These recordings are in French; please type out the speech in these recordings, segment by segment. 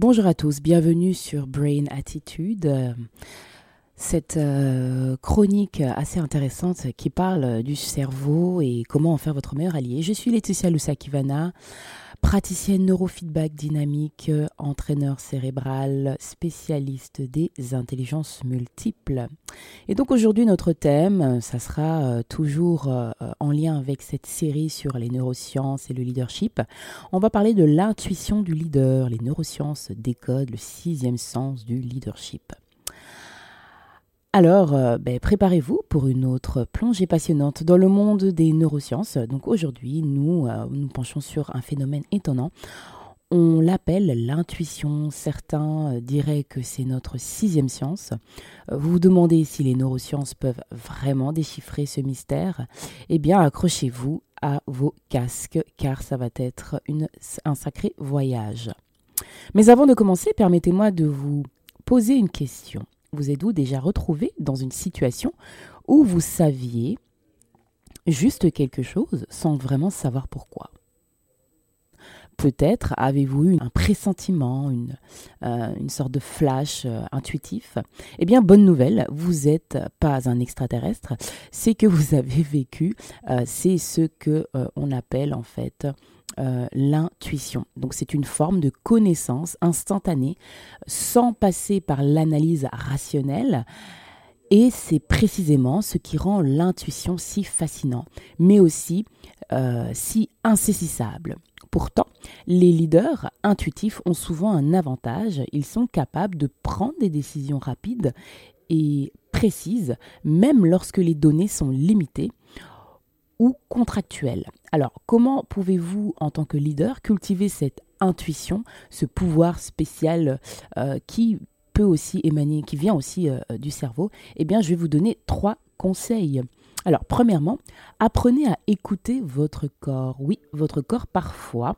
Bonjour à tous, bienvenue sur Brain Attitude, cette euh, chronique assez intéressante qui parle du cerveau et comment en faire votre meilleur allié. Je suis Laetitia Lusakivana, praticienne neurofeedback dynamique, entraîneur cérébral, spécialiste des intelligences multiples. Et donc aujourd'hui notre thème, ça sera euh, toujours euh, en lien avec cette série sur les neurosciences et le leadership. On va parler de l'intuition du leader. Les neurosciences décodent le sixième sens du leadership. Alors, euh, ben, préparez-vous pour une autre plongée passionnante dans le monde des neurosciences. Donc aujourd'hui, nous euh, nous penchons sur un phénomène étonnant. On l'appelle l'intuition. Certains euh, diraient que c'est notre sixième science. Vous vous demandez si les neurosciences peuvent vraiment déchiffrer ce mystère Eh bien, accrochez-vous à vos casques car ça va être un sacré voyage. Mais avant de commencer, permettez-moi de vous poser une question. Vous êtes-vous déjà retrouvé dans une situation où vous saviez juste quelque chose sans vraiment savoir pourquoi? Peut-être avez-vous eu un pressentiment, une, euh, une sorte de flash euh, intuitif. Eh bien, bonne nouvelle, vous n'êtes pas un extraterrestre, c'est que vous avez vécu, euh, c'est ce que on appelle en fait l'intuition. Donc c'est une forme de connaissance instantanée sans passer par l'analyse rationnelle. Et c'est précisément ce qui rend l'intuition si fascinant, mais aussi si insaisissable. Pourtant, les leaders intuitifs ont souvent un avantage, ils sont capables de prendre des décisions rapides et précises, même lorsque les données sont limitées ou contractuelles. Alors, comment pouvez-vous, en tant que leader, cultiver cette intuition, ce pouvoir spécial euh, qui aussi émaner, qui vient aussi euh, du cerveau Eh bien, je vais vous donner trois conseils. Alors, premièrement, apprenez à écouter votre corps. Oui, votre corps, parfois,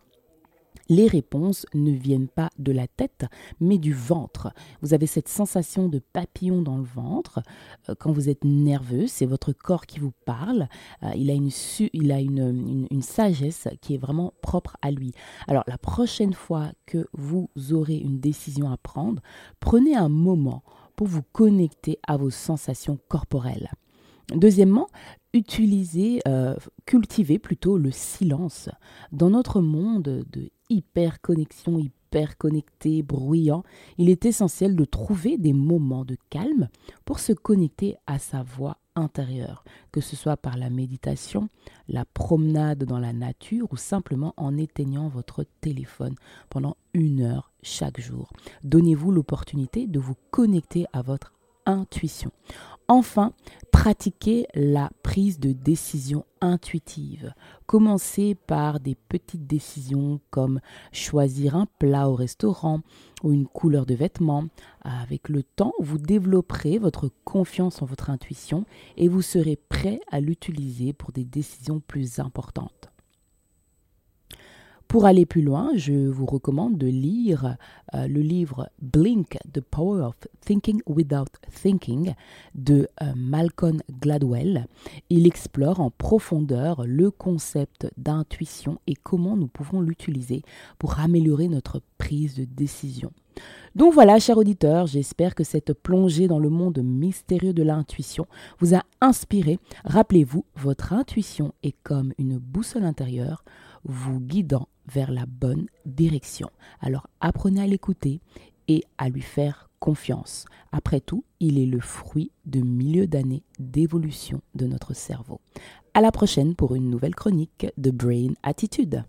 les réponses ne viennent pas de la tête, mais du ventre. Vous avez cette sensation de papillon dans le ventre. Euh, quand vous êtes nerveux, c'est votre corps qui vous parle. Euh, il a, une, il a une, une, sagesse qui est vraiment propre à lui. Alors la prochaine fois que vous aurez une décision à prendre, prenez un moment pour vous connecter à vos sensations corporelles. Deuxièmement, utiliser, euh, cultiver plutôt le silence. Dans notre monde de hyper connexion, hyper connecté, bruyant, il est essentiel de trouver des moments de calme pour se connecter à sa voix intérieure, que ce soit par la méditation, la promenade dans la nature ou simplement en éteignant votre téléphone pendant une heure chaque jour. Donnez-vous l'opportunité de vous connecter à votre intuition. Enfin, pratiquez la prise de décision intuitive. Commencez par des petites décisions comme choisir un plat au restaurant ou une couleur de vêtements. Avec le temps, vous développerez votre confiance en votre intuition et vous serez prêt à l'utiliser pour des décisions plus importantes. Pour aller plus loin, je vous recommande de lire euh, le livre Blink, The Power of Thinking Without Thinking de euh, Malcolm Gladwell. Il explore en profondeur le concept d'intuition et comment nous pouvons l'utiliser pour améliorer notre prise de décision. Donc voilà, chers auditeurs, j'espère que cette plongée dans le monde mystérieux de l'intuition vous a inspiré. Rappelez-vous, votre intuition est comme une boussole intérieure vous guidant vers la bonne direction. Alors apprenez à l'écouter et à lui faire confiance. Après tout, il est le fruit de milieux d'années d'évolution de notre cerveau. À la prochaine pour une nouvelle chronique de Brain Attitude.